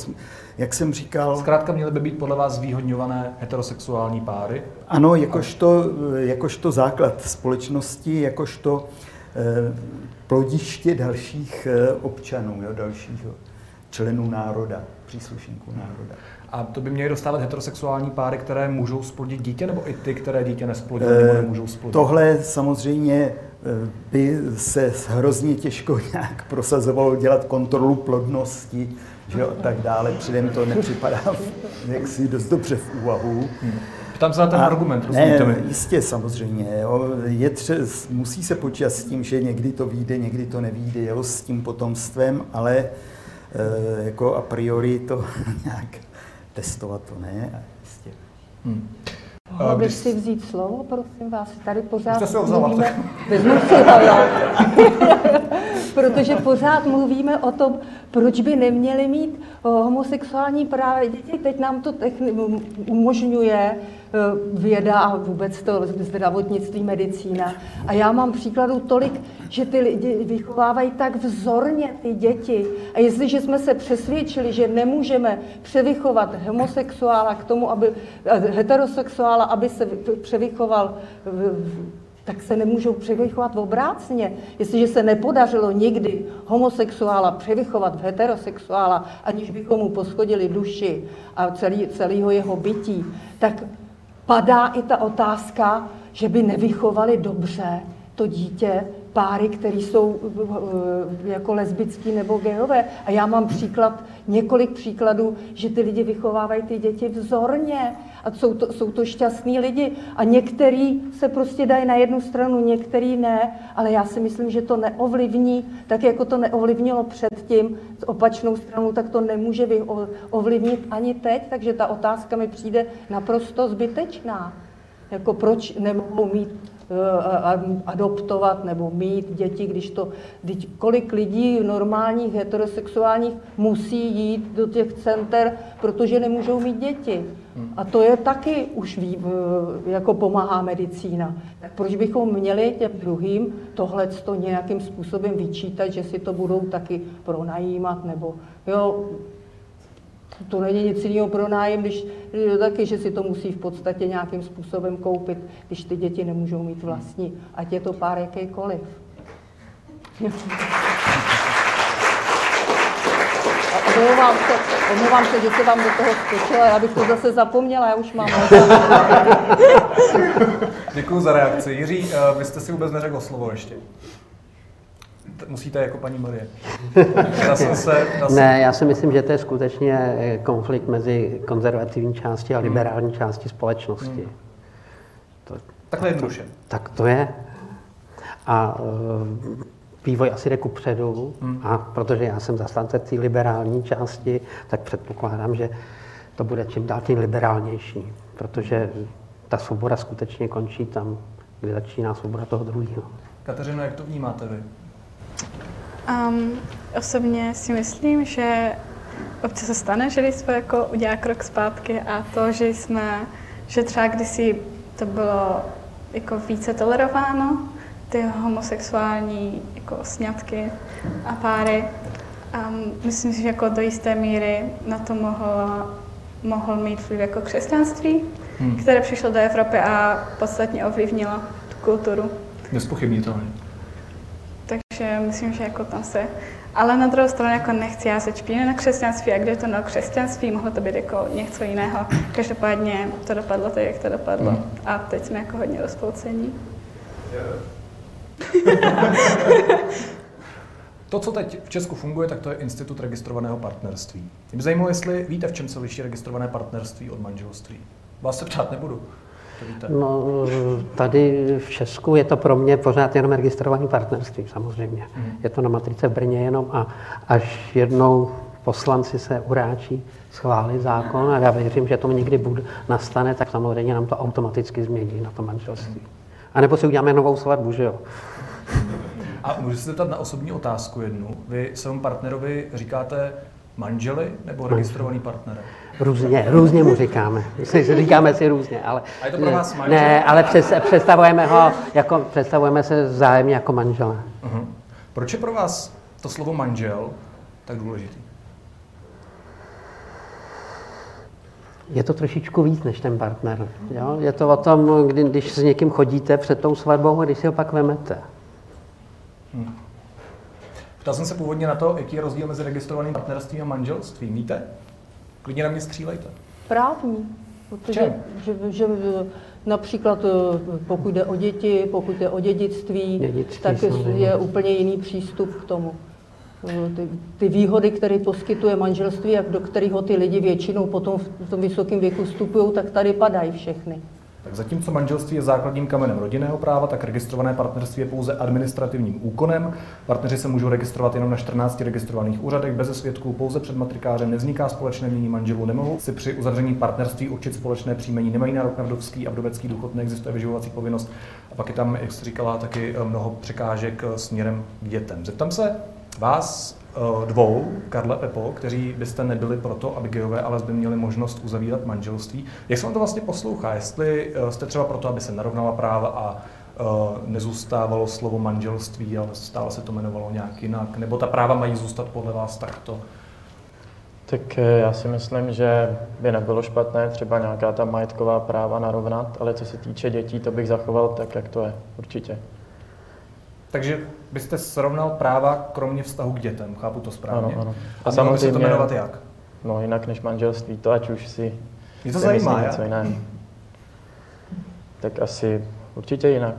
Speaker 3: jak jsem říkal...
Speaker 1: Zkrátka měly by být podle vás zvýhodňované heterosexuální páry?
Speaker 3: Ano, jakožto, jakožto základ společnosti, jakožto plodiště dalších občanů, jo, dalších členů národa, příslušníků národa.
Speaker 1: A to by měly dostávat heterosexuální páry, které můžou splodit dítě, nebo i ty, které dítě nesplodí, nebo nemůžou splodit?
Speaker 3: Tohle samozřejmě by se hrozně těžko nějak prosazovalo dělat kontrolu plodnosti, že jo, a tak dále. Předem to nepřipadá jaksi dost dobře v úvahu. Hmm.
Speaker 1: Ptám se na ten a argument, rozumíte
Speaker 3: ne, mi? Jistě, samozřejmě. Jo. Je tře- musí se počítat s tím, že někdy to vyjde, někdy to nevíde, jo, s tím potomstvem, ale e, jako a priori to nějak testovat to ne. Jistě. Hmm.
Speaker 2: Mohla bych si vzít slovo, prosím vás, tady pořád
Speaker 1: vzala,
Speaker 2: mluvíme, vezmu si ho, protože pořád mluvíme o tom, proč by neměli mít homosexuální práva děti. Teď nám to techni- umožňuje Eh, věda a vůbec to zdravotnictví, medicína. A já mám příkladů tolik, že ty lidi vychovávají tak vzorně ty děti. A jestliže jsme se přesvědčili, že nemůžeme převychovat homosexuála k tomu, aby eh, heterosexuála, aby se převychoval tak se nemůžou převychovat obrácně. Jestliže se nepodařilo nikdy homosexuála převychovat v heterosexuála, aniž bychom mu poschodili duši a celý, celého jeho bytí, tak padá i ta otázka, že by nevychovali dobře to dítě páry, které jsou eh, jako lesbický nebo gejové. A já mám příklad, několik příkladů, že ty lidi vychovávají ty děti vzorně a jsou to, jsou to šťastní lidi. A některý se prostě dají na jednu stranu, některý ne, ale já si myslím, že to neovlivní, tak jako to neovlivnilo předtím s opačnou stranu, tak to nemůže ovlivnit ani teď, takže ta otázka mi přijde naprosto zbytečná. Jako proč nemohou mít adoptovat nebo mít děti, když to, když kolik lidí normálních heterosexuálních musí jít do těch center, protože nemůžou mít děti. A to je taky už ví, eh, jako pomáhá medicína. Tak proč bychom měli těm druhým tohle to nějakým způsobem vyčítat, že si to budou taky pronajímat nebo jo, to není nic jiného pro nájem, když taky, že si to musí v podstatě nějakým způsobem koupit, když ty děti nemůžou mít vlastní, ať je to pár jakýkoliv. Omlouvám se, omlouvám se, že se vám do toho skočila, já bych to zase zapomněla, já už mám.
Speaker 1: Děkuji za reakci. Jiří, eh, vy jste si vůbec neřekl slovo ještě musíte jako paní Marie.
Speaker 4: Já se, já ne, já si myslím, že to je skutečně eh, konflikt mezi konzervativní části a liberální hmm. části společnosti. Hmm.
Speaker 1: To, Takhle jednoduše.
Speaker 4: Tak to je. A uh, vývoj asi jde kupředu hmm. a protože já jsem zastánce té liberální části, tak předpokládám, že to bude čím dál tím liberálnější, protože ta svoboda skutečně končí tam, kde začíná svoboda toho druhého.
Speaker 1: Kateřino, jak to vnímáte vy?
Speaker 7: Um, osobně si myslím, že občas se stane, že lidstvo jako udělá krok zpátky a to, že jsme, že třeba kdysi to bylo jako více tolerováno, ty homosexuální jako sňatky a páry. Um, myslím si, že jako do jisté míry na to mohl, mohl mít vliv jako křesťanství, hmm. které přišlo do Evropy a podstatně ovlivnilo tu kulturu.
Speaker 1: Nespochybnitelně.
Speaker 7: Že myslím, že jako tam se ale na druhou stranu jako nechci já se čpíne na křesťanství a kde je to na křesťanství, mohlo to být jako něco jiného. Každopádně to dopadlo tak, jak to dopadlo. Mm. A teď jsme jako hodně rozpolcení.
Speaker 1: To, co teď v Česku funguje, tak to je institut registrovaného partnerství. Mě zajímalo, jestli víte, v čem se liší registrované partnerství od manželství. Vás se ptát nebudu.
Speaker 4: No, tady v Česku je to pro mě pořád jenom registrované partnerství, samozřejmě. Hmm. Je to na matrice v Brně jenom a až jednou poslanci se uráčí schválit zákon a já věřím, že to někdy bude, nastane, tak samozřejmě nám to automaticky změní na to manželství. A nebo si uděláme novou svatbu, že jo?
Speaker 1: A můžu se zeptat na osobní otázku jednu. Vy svému partnerovi říkáte manželi nebo registrovaný partner?
Speaker 4: Různě, různě mu říkáme. říkáme si různě, ale...
Speaker 1: A je to pro vás manžel?
Speaker 4: Ne, ale přes, představujeme ho, jako, představujeme se zájemně jako manžela.
Speaker 1: Uh-huh. Proč je pro vás to slovo manžel tak důležitý?
Speaker 4: Je to trošičku víc než ten partner. Jo? Je to o tom, kdy, když s někým chodíte před tou svatbou a když si ho pak vemete. Hmm.
Speaker 1: Ptal jsem se původně na to, jaký je rozdíl mezi registrovaným partnerstvím a manželstvím. Víte? Klidně na mě střílejte.
Speaker 2: Právní. Protože, že, že, například eh, pokud jde o děti, pokud jde o dědictví, dědictví tak samozřejmě. je úplně jiný přístup k tomu. Eh, ty, ty výhody, které poskytuje manželství a do kterého ty lidi většinou potom v tom vysokém věku vstupují, tak tady padají všechny.
Speaker 1: Tak zatímco manželství je základním kamenem rodinného práva, tak registrované partnerství je pouze administrativním úkonem. Partneři se můžou registrovat jenom na 14 registrovaných úřadech, bez svědků, pouze před matrikářem, nevzniká společné mění manželů, nemohou si při uzavření partnerství určit společné příjmení, nemají nárok na vdovský a vdovecký důchod, neexistuje vyživovací povinnost. A pak je tam, jak jste říkala, taky eh, mnoho překážek eh, směrem k dětem. Zeptám se vás, dvou, Karle Pepo, kteří byste nebyli proto, aby gejové a lesby měli možnost uzavírat manželství. Jak se vám to vlastně poslouchá? Jestli eh, jste třeba proto, aby se narovnala práva a eh, nezůstávalo slovo manželství, ale stále se to jmenovalo nějak jinak, nebo ta práva mají zůstat podle vás takto?
Speaker 6: Tak já si myslím, že by nebylo špatné třeba nějaká ta majetková práva narovnat, ale co se týče dětí, to bych zachoval tak, jak to je, určitě.
Speaker 1: Takže byste srovnal práva kromě vztahu k dětem, chápu to správně?
Speaker 6: Ano, ano.
Speaker 1: A, a samozřejmě se to jmenovat jak?
Speaker 6: No jinak než manželství, to ať už si
Speaker 1: Mě to zajímá,
Speaker 6: něco jiné. Tak asi určitě jinak.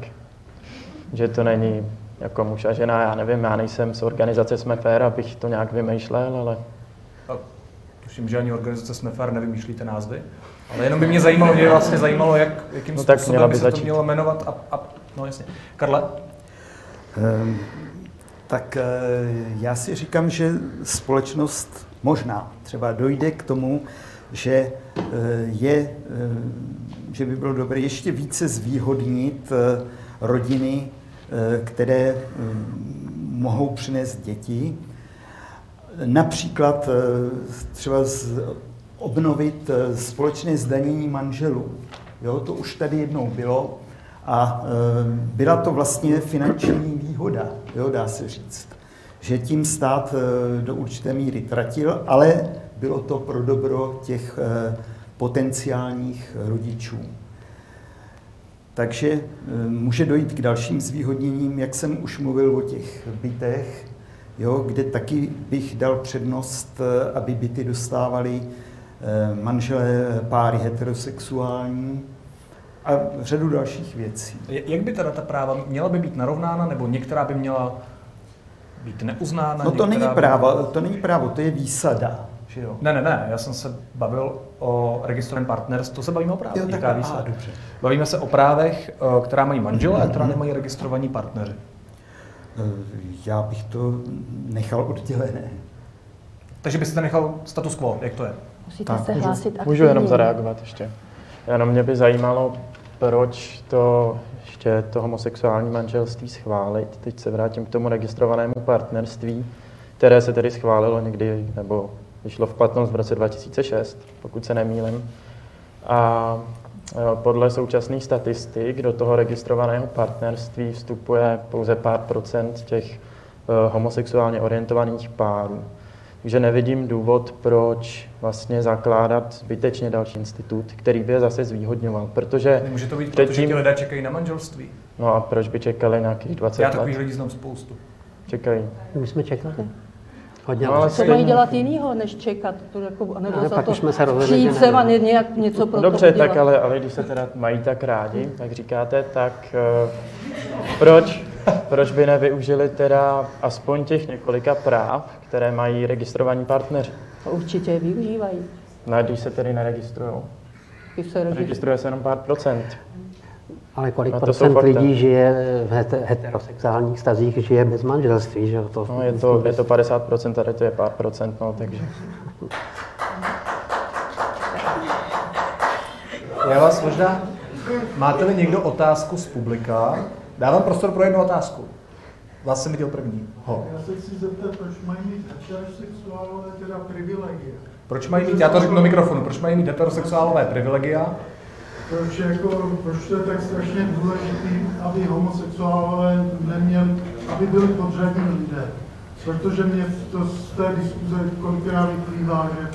Speaker 6: Že to není jako muž a žena, já nevím, já nejsem z organizace Jsme fair, abych to nějak vymýšlel, ale...
Speaker 1: A tuším, že ani organizace Jsme fair nevymýšlíte názvy, ale jenom by mě zajímalo, mě vlastně zajímalo, jak, jakým no, způsobem tak by se začít. to mělo jmenovat a, a no jasně. Karle?
Speaker 3: Ehm, tak eh, já si říkám, že společnost možná třeba dojde k tomu, že eh, je, eh, že by bylo dobré ještě více zvýhodnit rodiny, které mohou přinést děti. Například třeba obnovit společné zdanění manželů. Jo, to už tady jednou bylo a byla to vlastně finanční výhoda, jo, dá se říct, že tím stát eh, do určité míry tratil, ale bylo to pro dobro těch eh, potenciálních rodičů. Takže eh, může dojít k dalším zvýhodněním, jak jsem už mluvil o těch bytech, jo, kde taky bych dal přednost, aby byty dostávali manželé páry heterosexuální, a řadu dalších věcí.
Speaker 1: Jak by teda ta práva měla by být narovnána, nebo některá by měla být neuznána?
Speaker 3: No to není právo, by... to není právo, to je výsada. Že jo?
Speaker 1: Ne, ne, ne, já jsem se bavil o registrovaném partnerství, to se bavíme o právech.
Speaker 3: Jo, tak, a, dobře.
Speaker 1: Bavíme se o právech, eh, která mají manželé a která mhm. nemají registrovaní partneři.
Speaker 3: Eh, já bych to nechal oddělené.
Speaker 1: Takže byste nechal status quo, jak to je?
Speaker 2: Musíte tak, se hlásit
Speaker 6: aktivně. Můžu jenom zareagovat ještě. Jenom mě by zajímalo, proč to ještě to homosexuální manželství schválit. Teď se vrátím k tomu registrovanému partnerství, které se tedy schválilo někdy, nebo vyšlo v platnost v roce 2006, pokud se nemýlim. A e, podle současných statistik do toho registrovaného partnerství vstupuje pouze pár procent těch e, homosexuálně orientovaných párů. Takže nevidím důvod, proč vlastně zakládat zbytečně další institut, který by je zase zvýhodňoval, protože...
Speaker 1: Může to být, protože ti lidé čekají na manželství.
Speaker 6: No a proč by čekali nějakých 20
Speaker 1: Já takových lidí znám spoustu.
Speaker 6: Čekají.
Speaker 4: My jsme čekali. Hodně
Speaker 6: No, ale
Speaker 2: Co mají dělat jinýho, než čekat? To jako, nebo
Speaker 4: Ale
Speaker 2: za
Speaker 4: pak
Speaker 2: to
Speaker 4: už jsme se rozhodli,
Speaker 2: přijít sem a nějak něco pro
Speaker 6: Dobře,
Speaker 2: to
Speaker 6: tak ale, ale když se teda mají tak rádi, jak říkáte, tak uh, proč, proč by nevyužili teda aspoň těch několika práv, které mají registrovaní partneři?
Speaker 2: To Určitě je využívají.
Speaker 6: No, když se tedy neregistrují. Registruje se jenom pár procent.
Speaker 4: Ale kolik
Speaker 6: jsou
Speaker 4: procent lidí žije v hete- heterosexuálních stazích, žije bez manželství, že? To,
Speaker 6: No, je to, je to 50%, tady to je pár procent, no, takže...
Speaker 1: Já vás možná... Máte-li někdo otázku z publika? Dávám prostor pro jednu otázku. Vás jsem viděl první. Ho.
Speaker 8: Já se chci zeptat, proč mají mít heterosexuálové teda privilegie?
Speaker 1: Proč mají mít, já to řeknu do mikrofonu, proč mají mít heterosexuálové privilegia?
Speaker 8: Proč, jako, proč to je tak strašně důležitý, aby homosexuálové neměli, aby byli podřadní lidé? Protože mě to z té diskuze kolikrát vyplývá, že,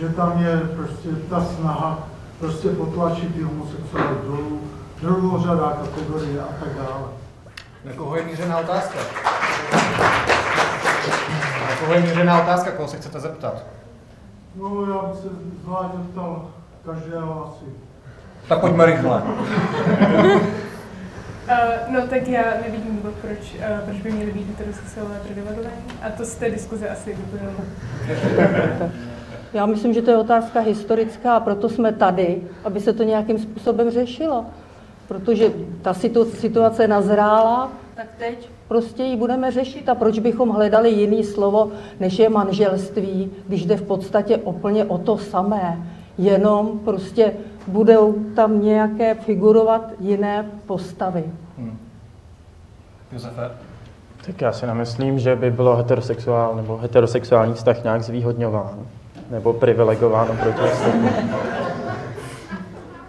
Speaker 8: že tam je prostě ta snaha prostě potlačit ty homosexuály dolů, druhořadá kategorie a tak dále.
Speaker 1: Na koho je mířená otázka? Na koho je mířená otázka, koho se chcete zeptat?
Speaker 8: No, já bych se zvlášť zeptal každého asi.
Speaker 1: Tak pojďme rychle.
Speaker 5: Uh, no tak já nevidím důvod, proč, uh, proč by měly být heterosexuálové privilegovaní. A to z té diskuze asi vyplynulo.
Speaker 2: Já myslím, že to je otázka historická a proto jsme tady, aby se to nějakým způsobem řešilo. Protože ta situ- situace nazrála, tak teď prostě ji budeme řešit. A proč bychom hledali jiný slovo, než je manželství, když jde v podstatě úplně o to samé. Jenom prostě budou tam nějaké figurovat jiné postavy.
Speaker 1: Josefe?
Speaker 6: Tak já si nemyslím, že by bylo heterosexuál nebo heterosexuální vztah nějak zvýhodňován nebo privilegován oproti ostatním.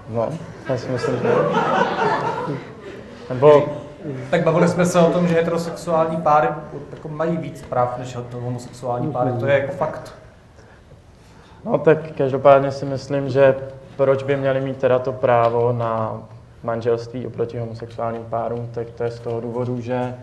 Speaker 6: No, já si myslím, že... Nebo
Speaker 1: Tak bavili jsme se o tom, že heterosexuální páry jako mají víc práv než homosexuální páry. To je jako fakt.
Speaker 6: No tak každopádně si myslím, že proč by měli mít teda to právo na manželství oproti homosexuálním párům, tak to je z toho důvodu, že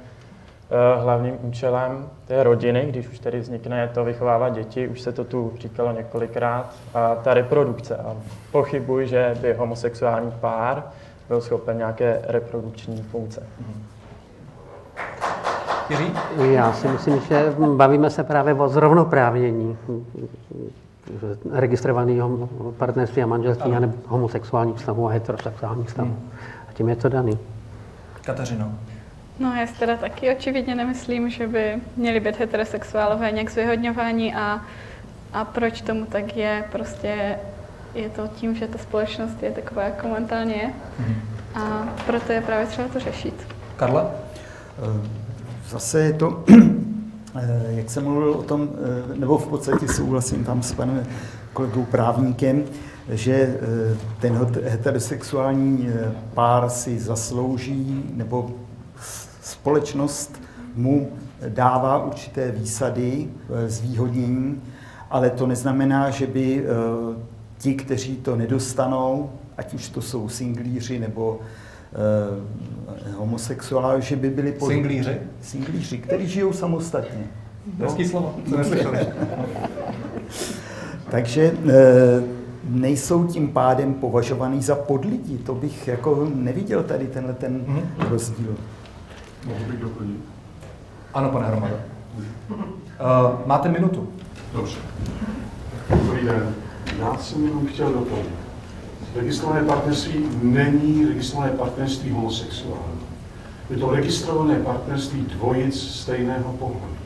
Speaker 6: hlavním účelem té rodiny, když už tedy vznikne, je to vychovávat děti, už se to tu říkalo několikrát, a ta reprodukce. A pochybuji, že by homosexuální pár byl schopen nějaké reprodukční funkce.
Speaker 4: Já si myslím, že bavíme se právě o zrovnoprávnění registrovaného partnerství a manželství a nebo homosexuálních vztahů a heterosexuálních vztahů. A tím je to daný.
Speaker 1: Kateřino.
Speaker 7: No já si teda taky očividně nemyslím, že by měli být heterosexuálové nějak zvyhodňováni a, a proč tomu tak je, prostě je to tím, že ta společnost je taková, jak momentálně je. A proto je právě třeba to řešit.
Speaker 1: Karla?
Speaker 3: Zase je to, eh, jak jsem mluvil o tom, eh, nebo v podstatě souhlasím tam s panem kolegou právníkem, že eh, ten heterosexuální eh, pár si zaslouží, nebo společnost mu dává určité výsady, eh, zvýhodnění, ale to neznamená, že by eh, ti, kteří to nedostanou, ať už to jsou singlíři nebo eh, homosexuálové, že by byli... pod-
Speaker 1: Singlíři?
Speaker 3: Singlíři, kteří žijou samostatně.
Speaker 1: Hezký slovo, co neslyšeli.
Speaker 3: Takže eh, nejsou tím pádem považovaný za podlidi. To bych jako neviděl tady tenhle ten rozdíl.
Speaker 8: Mohl bych doplnit.
Speaker 1: Ano, pane Hromado. Uh, máte minutu.
Speaker 8: Dobře. Dobrý den. Já jsem jenom chtěl doplnit. Registrované partnerství není registrované partnerství homosexuální. Je to registrované partnerství dvojic stejného pohlaví.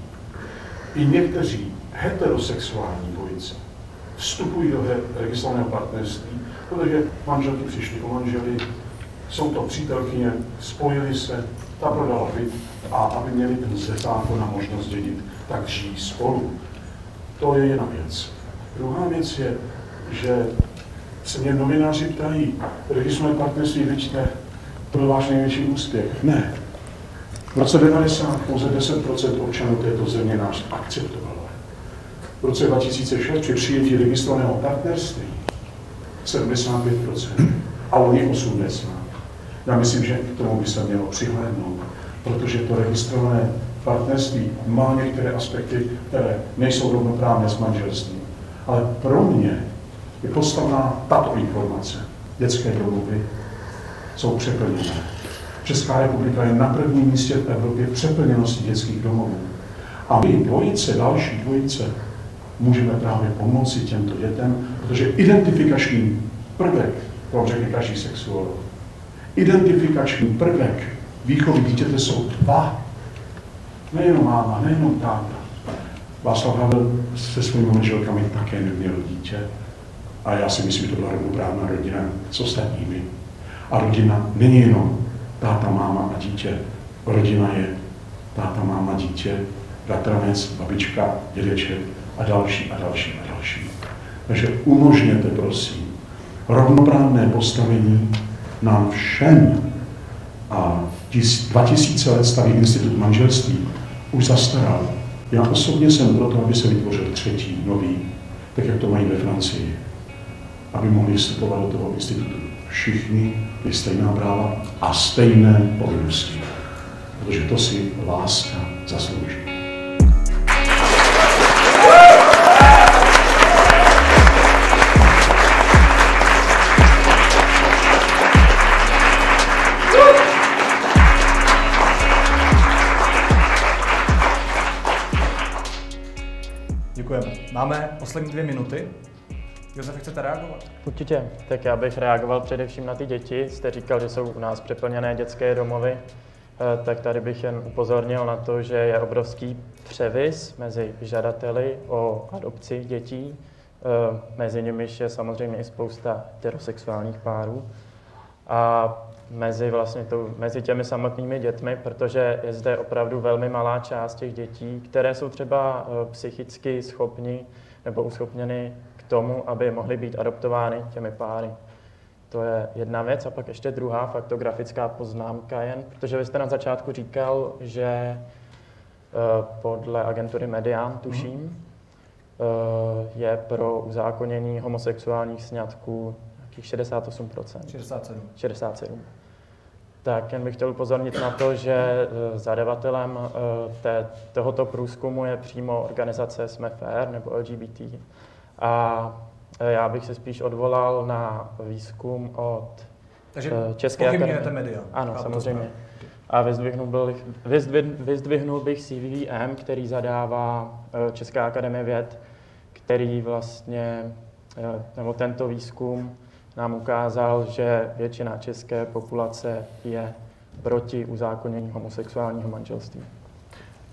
Speaker 8: I někteří heterosexuální dvojice vstupují do registrovaného partnerství, protože manželky přišly o manželi, jsou to přítelkyně, spojili se, ta prodala byt a aby měli ten ze zákona možnost dědit, tak žijí spolu. To je jedna věc. Druhá věc je, že se mě novináři ptají, registrované partnerství, vidíte, byl váš největší úspěch. Ne. V roce 90 pouze 10% občanů této země nás akceptovalo. V roce 2006 při přijetí registrovaného partnerství 75% a oni 80%. Já myslím, že k tomu by se mělo přihlédnout, protože to registrované partnerství má některé aspekty, které nejsou rovnoprávné s manželstvím. Ale pro mě je postavná tato informace. Dětské domovy jsou přeplněné. Česká republika je na prvním místě v Evropě přeplněnosti dětských domovů. A my, dvojice, další dvojice, můžeme právě pomoci těmto dětem, protože identifikační prvek, to vám řekne každý sexuolog, identifikační prvek výchovy dítěte jsou dva. Nejenom máma, nejenom táta. Václav Havel se svými manželkami také neměl dítě. A já si myslím, že to byla rovnoprávná rodina s ostatními. A rodina není jenom táta, máma a dítě. Rodina je táta, máma, dítě, bratranec, babička, dědeček a další a další a další. Takže umožněte, prosím, rovnoprávné postavení nám všem. A 2000 let starý institut manželství už zastaral. Já osobně jsem proto, aby se vytvořil třetí, nový, tak jak to mají ve Francii, aby mohli vstupovat do toho institutu všichni je stejná práva a stejné povinnosti. Protože to si láska zaslouží.
Speaker 1: Poslední dvě minuty. Josef, chcete reagovat?
Speaker 6: Určitě. Tak já bych reagoval především na ty děti. Jste říkal, že jsou u nás přeplněné dětské domovy. Eh, tak tady bych jen upozornil na to, že je obrovský převis mezi žadateli o adopci dětí. Eh, mezi nimi je samozřejmě i spousta heterosexuálních párů. A mezi, vlastně to, mezi těmi samotnými dětmi, protože je zde opravdu velmi malá část těch dětí, které jsou třeba eh, psychicky schopni nebo uschopněny tomu, aby mohly být adoptovány těmi páry. To je jedna věc. A pak ještě druhá faktografická poznámka jen, protože vy jste na začátku říkal, že eh, podle agentury Median, tuším, mm-hmm. je pro uzákonění homosexuálních sňatků nějakých 68%.
Speaker 1: 67.
Speaker 6: 67. Tak jen bych chtěl upozornit na to, že eh, zadavatelem té, tohoto průzkumu je přímo organizace Jsme Fair nebo LGBT a e, já bych se spíš odvolal na výzkum od
Speaker 1: Takže
Speaker 6: České akademie.
Speaker 1: média.
Speaker 6: Ano, samozřejmě. A vyzdvihnul, byl, vyzdvihnul bych CVVM, který zadává Česká akademie věd, který vlastně, nebo tento výzkum nám ukázal, že většina české populace je proti uzákonění homosexuálního manželství.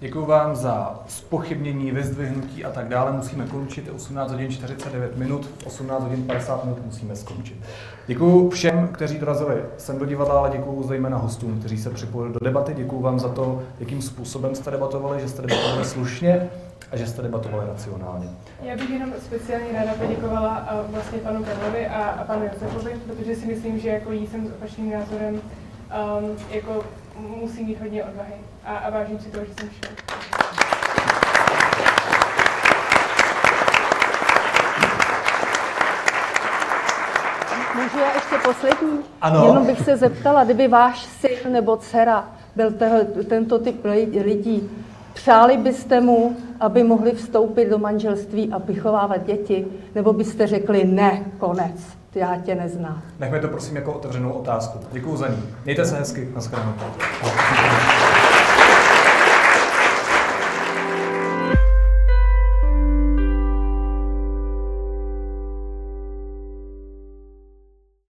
Speaker 1: Děkuji vám za spochybnění, vyzdvihnutí a tak dále. Musíme končit 18 hodin 49 minut, 18 hodin 50 minut musíme skončit. Děkuji všem, kteří dorazili sem do divadla, ale děkuji zejména hostům, kteří se připojili do debaty. Děkuji vám za to, jakým způsobem jste debatovali, že jste debatovali slušně a že jste debatovali racionálně.
Speaker 5: Já bych jenom speciálně ráda poděkovala vlastně panu Karlovi a, a panu Josefovi, protože si myslím, že jako jí jsem s opačným názorem um, jako musí mít hodně odvahy a, a vážím si toho, že jsem šel.
Speaker 2: Můžu já ještě poslední?
Speaker 1: Ano.
Speaker 2: Jenom bych se zeptala, kdyby váš syn nebo dcera byl tehle, tento typ lidí, přáli byste mu, aby mohli vstoupit do manželství a vychovávat děti, nebo byste řekli ne, konec, já tě neznám?
Speaker 1: Nechme to prosím jako otevřenou otázku. Děkuji za ní. Mějte se hezky, nashledanou.